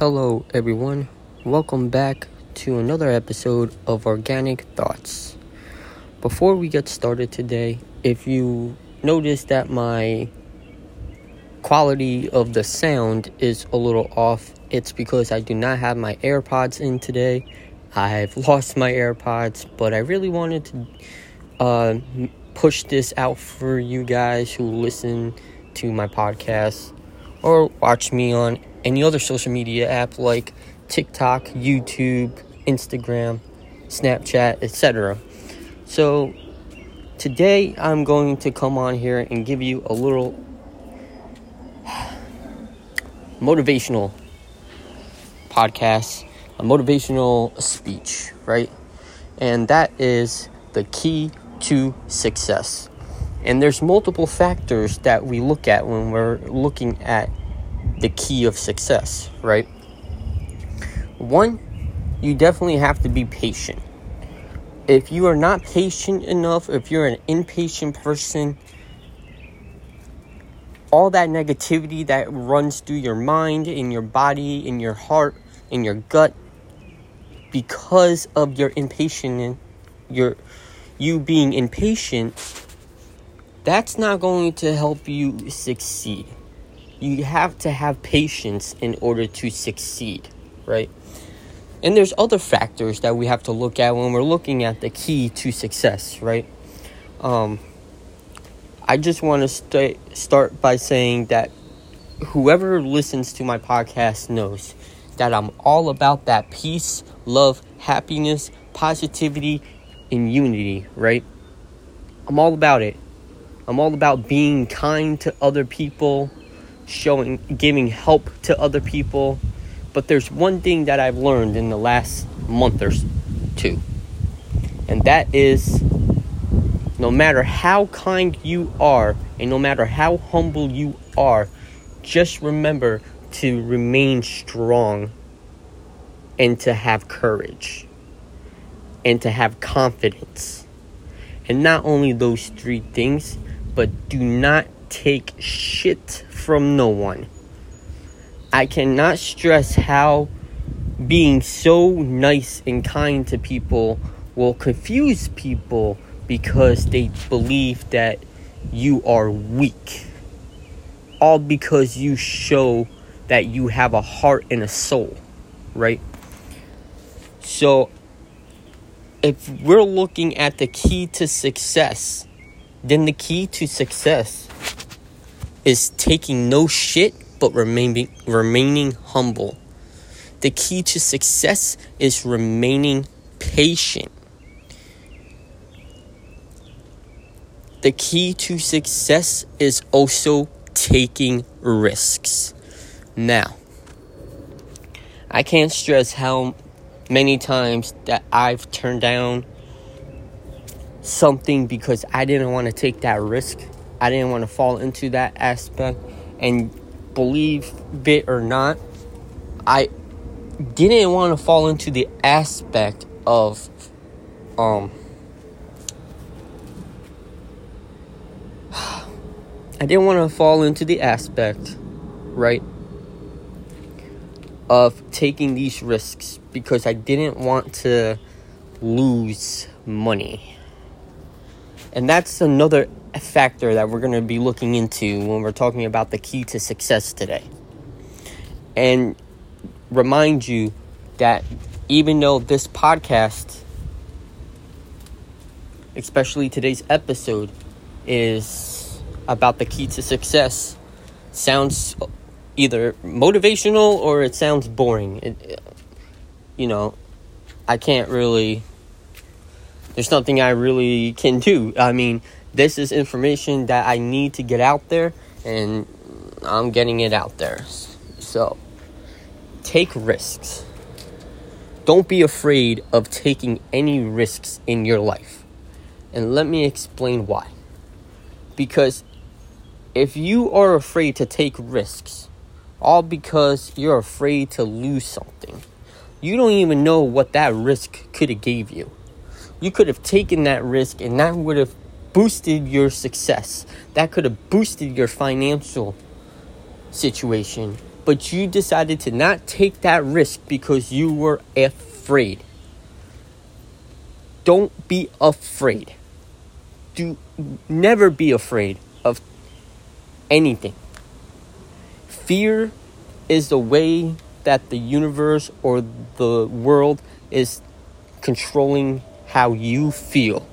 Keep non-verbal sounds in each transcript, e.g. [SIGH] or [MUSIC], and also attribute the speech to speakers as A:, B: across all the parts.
A: Hello, everyone. Welcome back to another episode of Organic Thoughts. Before we get started today, if you notice that my quality of the sound is a little off, it's because I do not have my AirPods in today. I've [LAUGHS] lost my AirPods, but I really wanted to uh, push this out for you guys who listen to my podcast or watch me on any other social media app like TikTok, YouTube, Instagram, Snapchat, etc. So today I'm going to come on here and give you a little [SIGHS] motivational podcast, a motivational speech, right? And that is the key to success. And there's multiple factors that we look at when we're looking at the key of success, right? One, you definitely have to be patient. If you are not patient enough, if you're an impatient person, all that negativity that runs through your mind, in your body, in your heart, in your gut, because of your impatient, your you being impatient, that's not going to help you succeed. You have to have patience in order to succeed, right? And there's other factors that we have to look at when we're looking at the key to success, right? Um, I just want to st- start by saying that whoever listens to my podcast knows that I'm all about that peace, love, happiness, positivity, and unity, right? I'm all about it. I'm all about being kind to other people, showing giving help to other people. But there's one thing that I've learned in the last month or two. And that is no matter how kind you are and no matter how humble you are, just remember to remain strong and to have courage and to have confidence. And not only those three things, but do not take shit from no one. I cannot stress how being so nice and kind to people will confuse people because they believe that you are weak. All because you show that you have a heart and a soul, right? So if we're looking at the key to success, then the key to success is taking no shit but remaining remaining humble. The key to success is remaining patient. The key to success is also taking risks. Now, I can't stress how many times that I've turned down something because I didn't want to take that risk. I didn't want to fall into that aspect. And believe it or not, I didn't want to fall into the aspect of um [SIGHS] I didn't want to fall into the aspect, right, of taking these risks because I didn't want to lose money. And that's another factor that we're going to be looking into when we're talking about the key to success today. And remind you that even though this podcast, especially today's episode, is about the key to success, sounds either motivational or it sounds boring. It, you know, I can't really there's nothing I really can do. I mean, this is information that I need to get out there, and I'm getting it out there. So, take risks. Don't be afraid of taking any risks in your life. And let me explain why. Because if you are afraid to take risks, all because you're afraid to lose something, you don't even know what that risk could have gave you you could have taken that risk and that would have boosted your success. That could have boosted your financial situation but you decided to not take that risk because you were afraid. Don't be afraid. Do never be afraid of anything. Fear is the way that the universe or the world is controlling how you feel.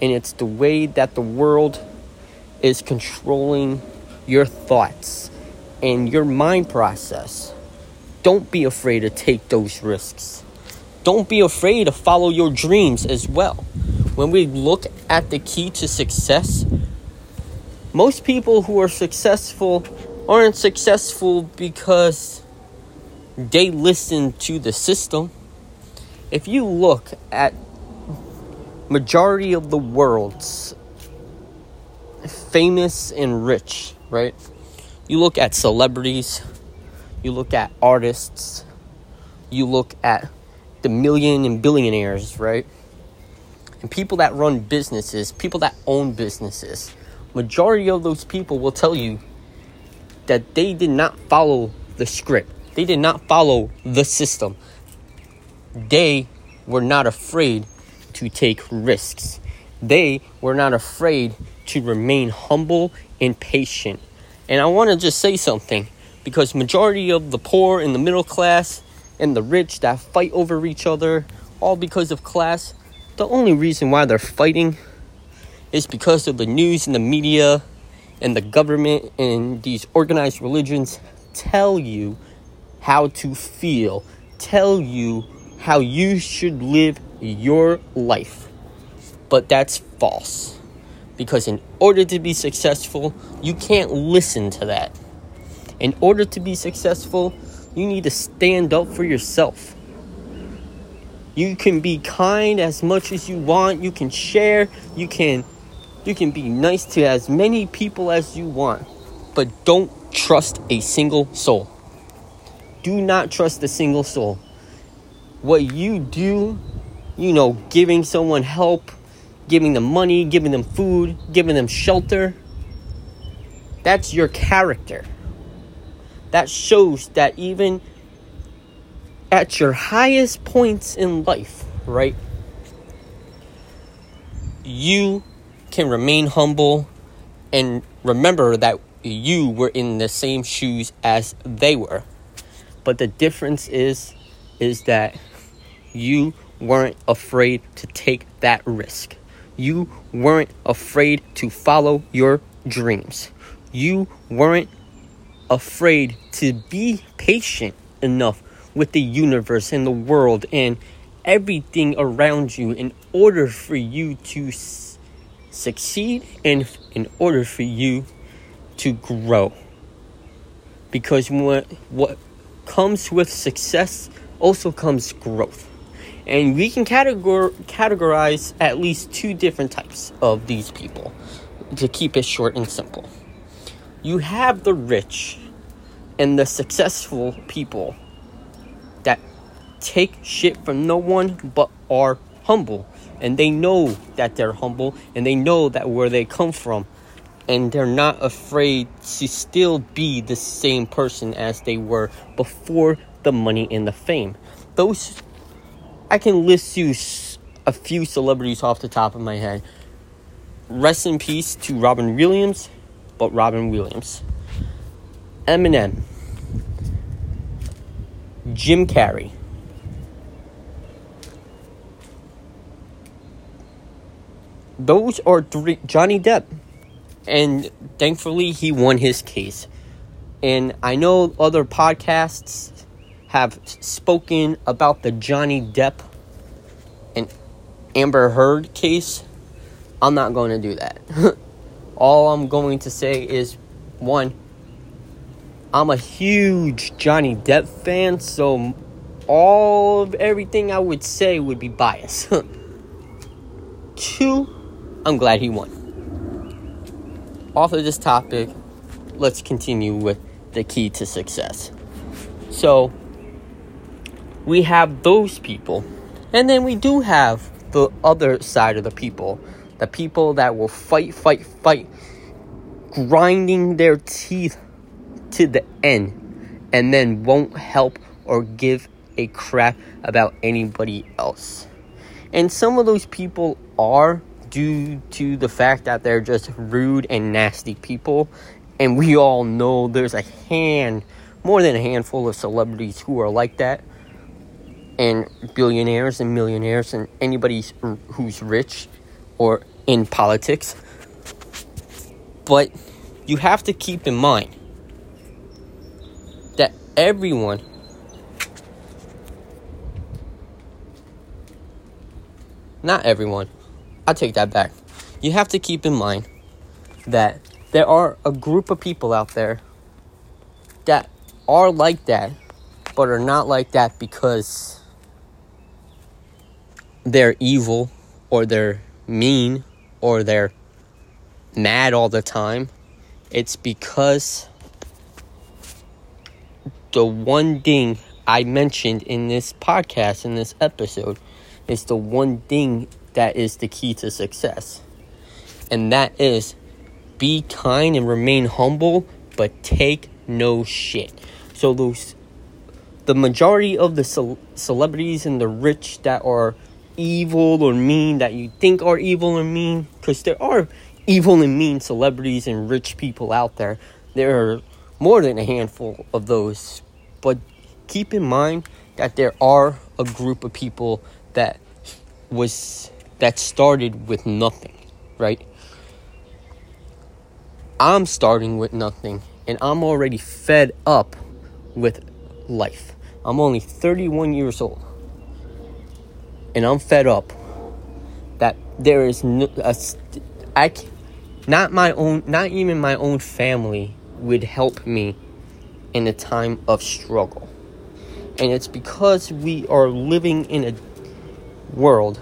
A: And it's the way that the world is controlling your thoughts and your mind process. Don't be afraid to take those risks. Don't be afraid to follow your dreams as well. When we look at the key to success, most people who are successful aren't successful because they listen to the system. If you look at majority of the world's famous and rich, right? You look at celebrities, you look at artists, you look at the million and billionaires, right? And people that run businesses, people that own businesses. Majority of those people will tell you that they did not follow the script. They did not follow the system. They were not afraid to take risks. They were not afraid to remain humble and patient. And I want to just say something because majority of the poor and the middle class and the rich that fight over each other all because of class, the only reason why they're fighting is because of the news and the media and the government and these organized religions tell you how to feel, tell you how you should live your life. But that's false. Because in order to be successful, you can't listen to that. In order to be successful, you need to stand up for yourself. You can be kind as much as you want, you can share, you can you can be nice to as many people as you want, but don't trust a single soul. Do not trust a single soul. What you do, you know, giving someone help, giving them money, giving them food, giving them shelter. That's your character. That shows that even at your highest points in life, right? You can remain humble and remember that you were in the same shoes as they were. But the difference is is that you weren't afraid to take that risk. You weren't afraid to follow your dreams. You weren't afraid to be patient enough with the universe and the world and everything around you in order for you to succeed and in order for you to grow. Because what, what comes with success also comes growth. And we can categor- categorize at least two different types of these people to keep it short and simple. You have the rich and the successful people that take shit from no one but are humble. And they know that they're humble and they know that where they come from. And they're not afraid to still be the same person as they were before the money and the fame. Those I can list you a few celebrities off the top of my head. Rest in peace to Robin Williams, but Robin Williams. Eminem. Jim Carrey. Those are three. Johnny Depp. And thankfully, he won his case. And I know other podcasts have spoken about the Johnny Depp and Amber Heard case, I'm not going to do that. [LAUGHS] All I'm going to say is one, I'm a huge Johnny Depp fan, so all of everything I would say would be biased. [LAUGHS] Two, I'm glad he won. Off of this topic, let's continue with the key to success. So, we have those people. And then we do have the other side of the people. The people that will fight, fight, fight, grinding their teeth to the end. and then won't help or give a crap about anybody else. And some of those people are due to the fact that they're just rude and nasty people. And we all know there's a hand, more than a handful of celebrities who are like that. And billionaires and millionaires and anybody who's rich or in politics. But you have to keep in mind that everyone not everyone. I take that back. You have to keep in mind that there are a group of people out there that are like that, but are not like that because they're evil or they're mean or they're mad all the time. It's because the one thing I mentioned in this podcast, in this episode, is the one thing that is the key to success. And that is be kind and remain humble, but take no shit. So those the majority of the ce- celebrities and the rich that are evil or mean that you think are evil or mean because there are evil and mean celebrities and rich people out there. There are more than a handful of those. But keep in mind that there are a group of people that was that started with nothing, right? I'm starting with nothing and I'm already fed up with life. I'm only 31 years old. And I'm fed up that there is no a, I not my own not even my own family would help me in a time of struggle. And it's because we are living in a world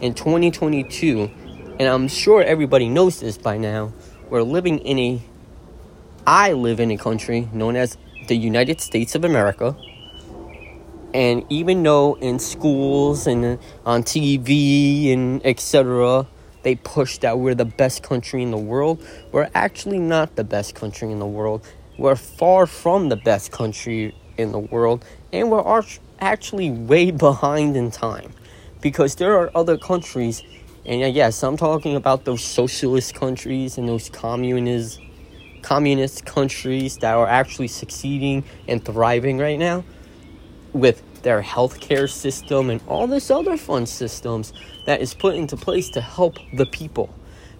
A: in 2022, and I'm sure everybody knows this by now, we're living in a I live in a country known as the United States of America. And even though in schools and on TV and etc., they push that we're the best country in the world, we're actually not the best country in the world. We're far from the best country in the world, and we're actually way [LAUGHS] behind in time because there are other countries, and yes, I'm talking about those socialist countries and those communist communist countries that are actually succeeding and thriving right now with their healthcare system and all this other fun systems that is put into place to help the people.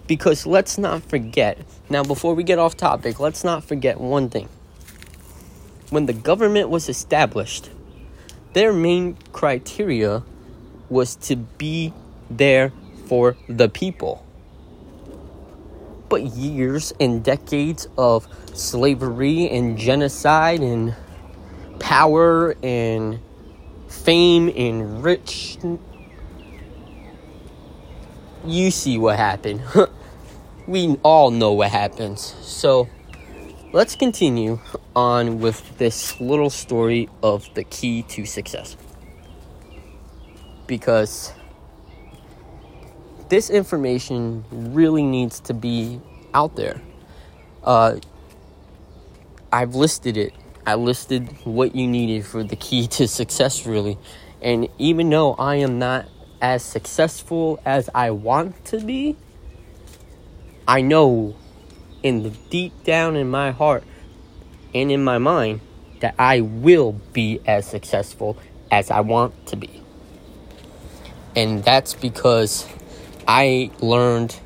A: Because let's not forget, now before we get off topic, let's not forget one thing. When the government was established, their main criteria was to be there for the people. But years and decades of slavery and genocide and power and fame and rich you see what happened. [LAUGHS] we all know what happens. So let's continue on with this little story of the key to success because this information really needs to be out there. Uh, I've listed it. I listed what you needed for the key to success, really. And even though I am not as successful as I want to be, I know in the deep down in my heart and in my mind that I will be as successful as I want to be. And that's because I learned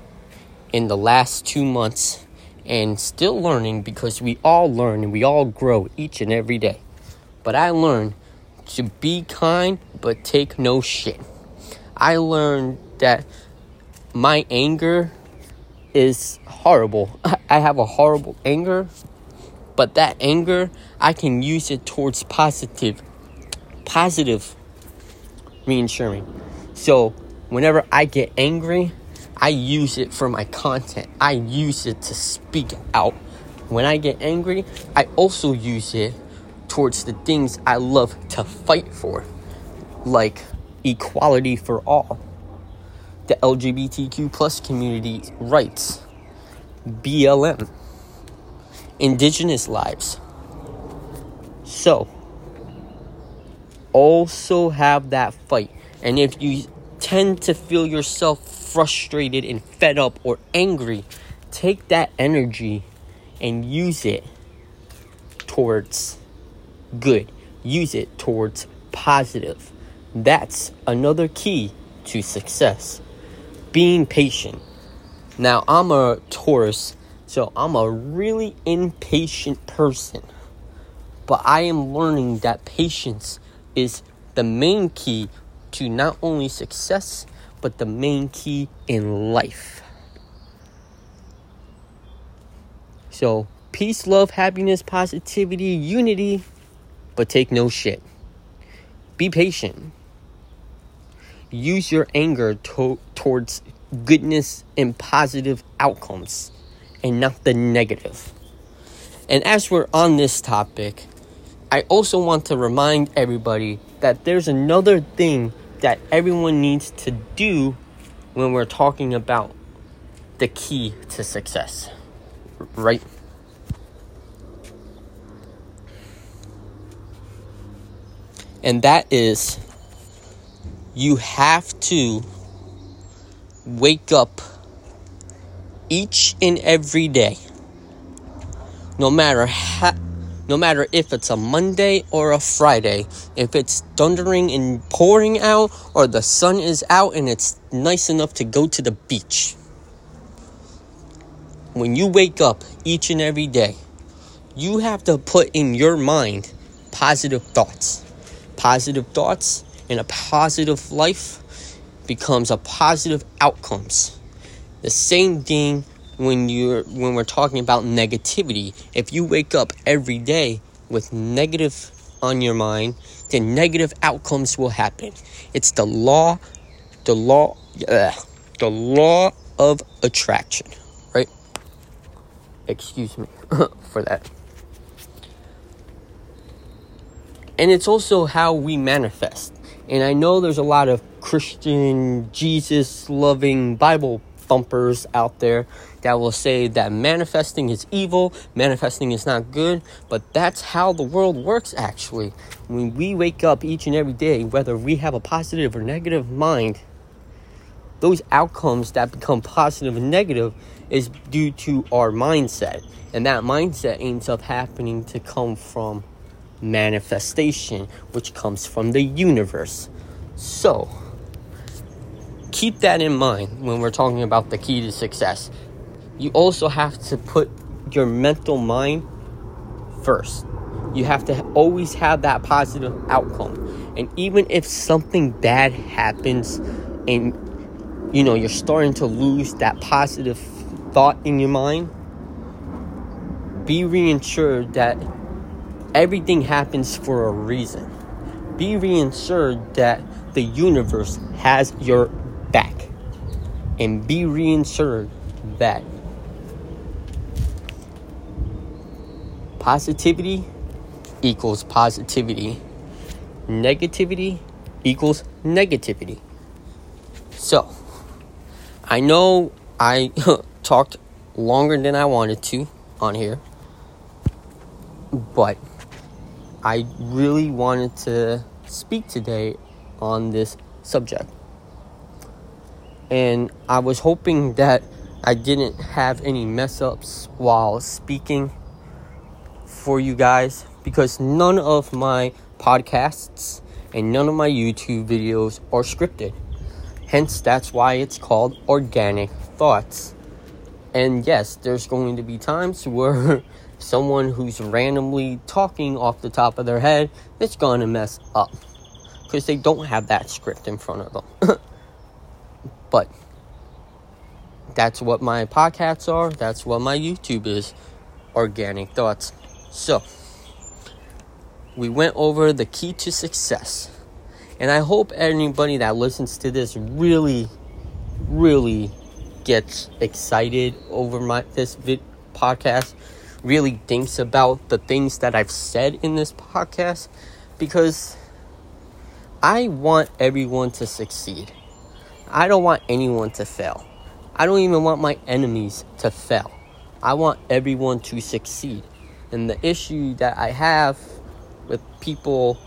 A: in the last two months and still learning because we all learn and we all grow each and every day. But I learned to be kind but take no shit. I learned that my anger is horrible. [LAUGHS] I have a horrible anger, but that anger I can use it towards positive positive reinsuring. So whenever I get angry, I use it for my content. I use it to speak out. When I get angry, I also use it towards the things I love to fight for, like equality for all, the LGBTQ plus community rights, BLM, indigenous lives, So, also have that fight. And if you tend to feel yourself frustrated and fed up or angry, take that energy and use it towards good. Use it towards positive. That's another key to success. Being patient. Now, I'm a Taurus, so I'm a really impatient person. But I am learning that patience is the main key to not only success, but the main key in life. So, peace, love, happiness, positivity, unity, but take no shit. Be patient. Use your anger to- towards goodness and positive outcomes and not the negative. And as we're on this topic, I also want to remind everybody that there's another thing that everyone needs to do when we're talking about the key to success, right? And that is you have to wake up each and every day no matter how no matter if it's a Monday or a Friday, if it's thundering and pouring out, or the sun is out and it's nice enough to go to the beach. When you wake up each and every day, you have to put in your mind positive thoughts. Positive thoughts and a positive life becomes a positive outcomes. The same thing when you're when we're talking about negativity if you wake up every day with negative on your mind then negative outcomes will happen. It's the law the law uh, the law of attraction right? Excuse me [LAUGHS] for that. And it's also how we manifest. And i know there's a lot of christian jesus loving bible thumpers out there that will say that manifesting is evil, manifesting is not good, but that's how the world works actually. When we wake up each and every day, whether we have a positive or negative mind, those outcomes that become positive and negative is due to our mindset. And that mindset ends up happening to come from manifestation, which comes from the universe. So, keep that in mind when we're talking about the key to success. You also have to put your mental mind first. You have to always have that positive outcome. And even if something bad happens and you know you're starting to lose that positive thought in your mind, be reassured that everything happens for a reason. Be reassured that the universe has your and be reassured that positivity equals positivity, negativity equals negativity. So, I know I [LAUGHS] talked longer than I wanted to on here, but I really wanted to speak today on this subject and I was hoping that I didn't have any mess ups while speaking for you guys because none of my podcasts and none of my YouTube videos are scripted. Hence, that's why it's called Organic Thoughts. And yes, there's going to be times [LAUGHS] where someone who's randomly talking off the top of their head is going to mess up because they don't have that script in front of them. [LAUGHS] But that's what my podcasts are. That's what my YouTube is. Organic thoughts. So, we went over the key to success. And I hope anybody that listens to this really, really gets excited over my this vid, podcast, really thinks about the things that I've said in this podcast because I want everyone to succeed. I don't want anyone to fail. I don't even want my enemies to fail. I want everyone to succeed. And the issue that I have with people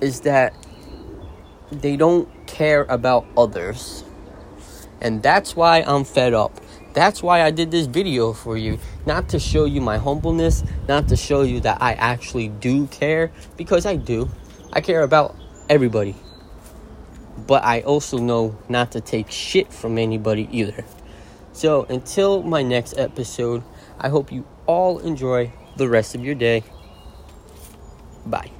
A: is that they don't care about others. And that's why I'm fed up. That's why I did this video for you. Not to show you my humbleness, not to show you that I actually do care, because I do. I care about everybody. But I also know not to take shit from anybody either. So until my next episode, I hope you all enjoy the rest of your day. Bye.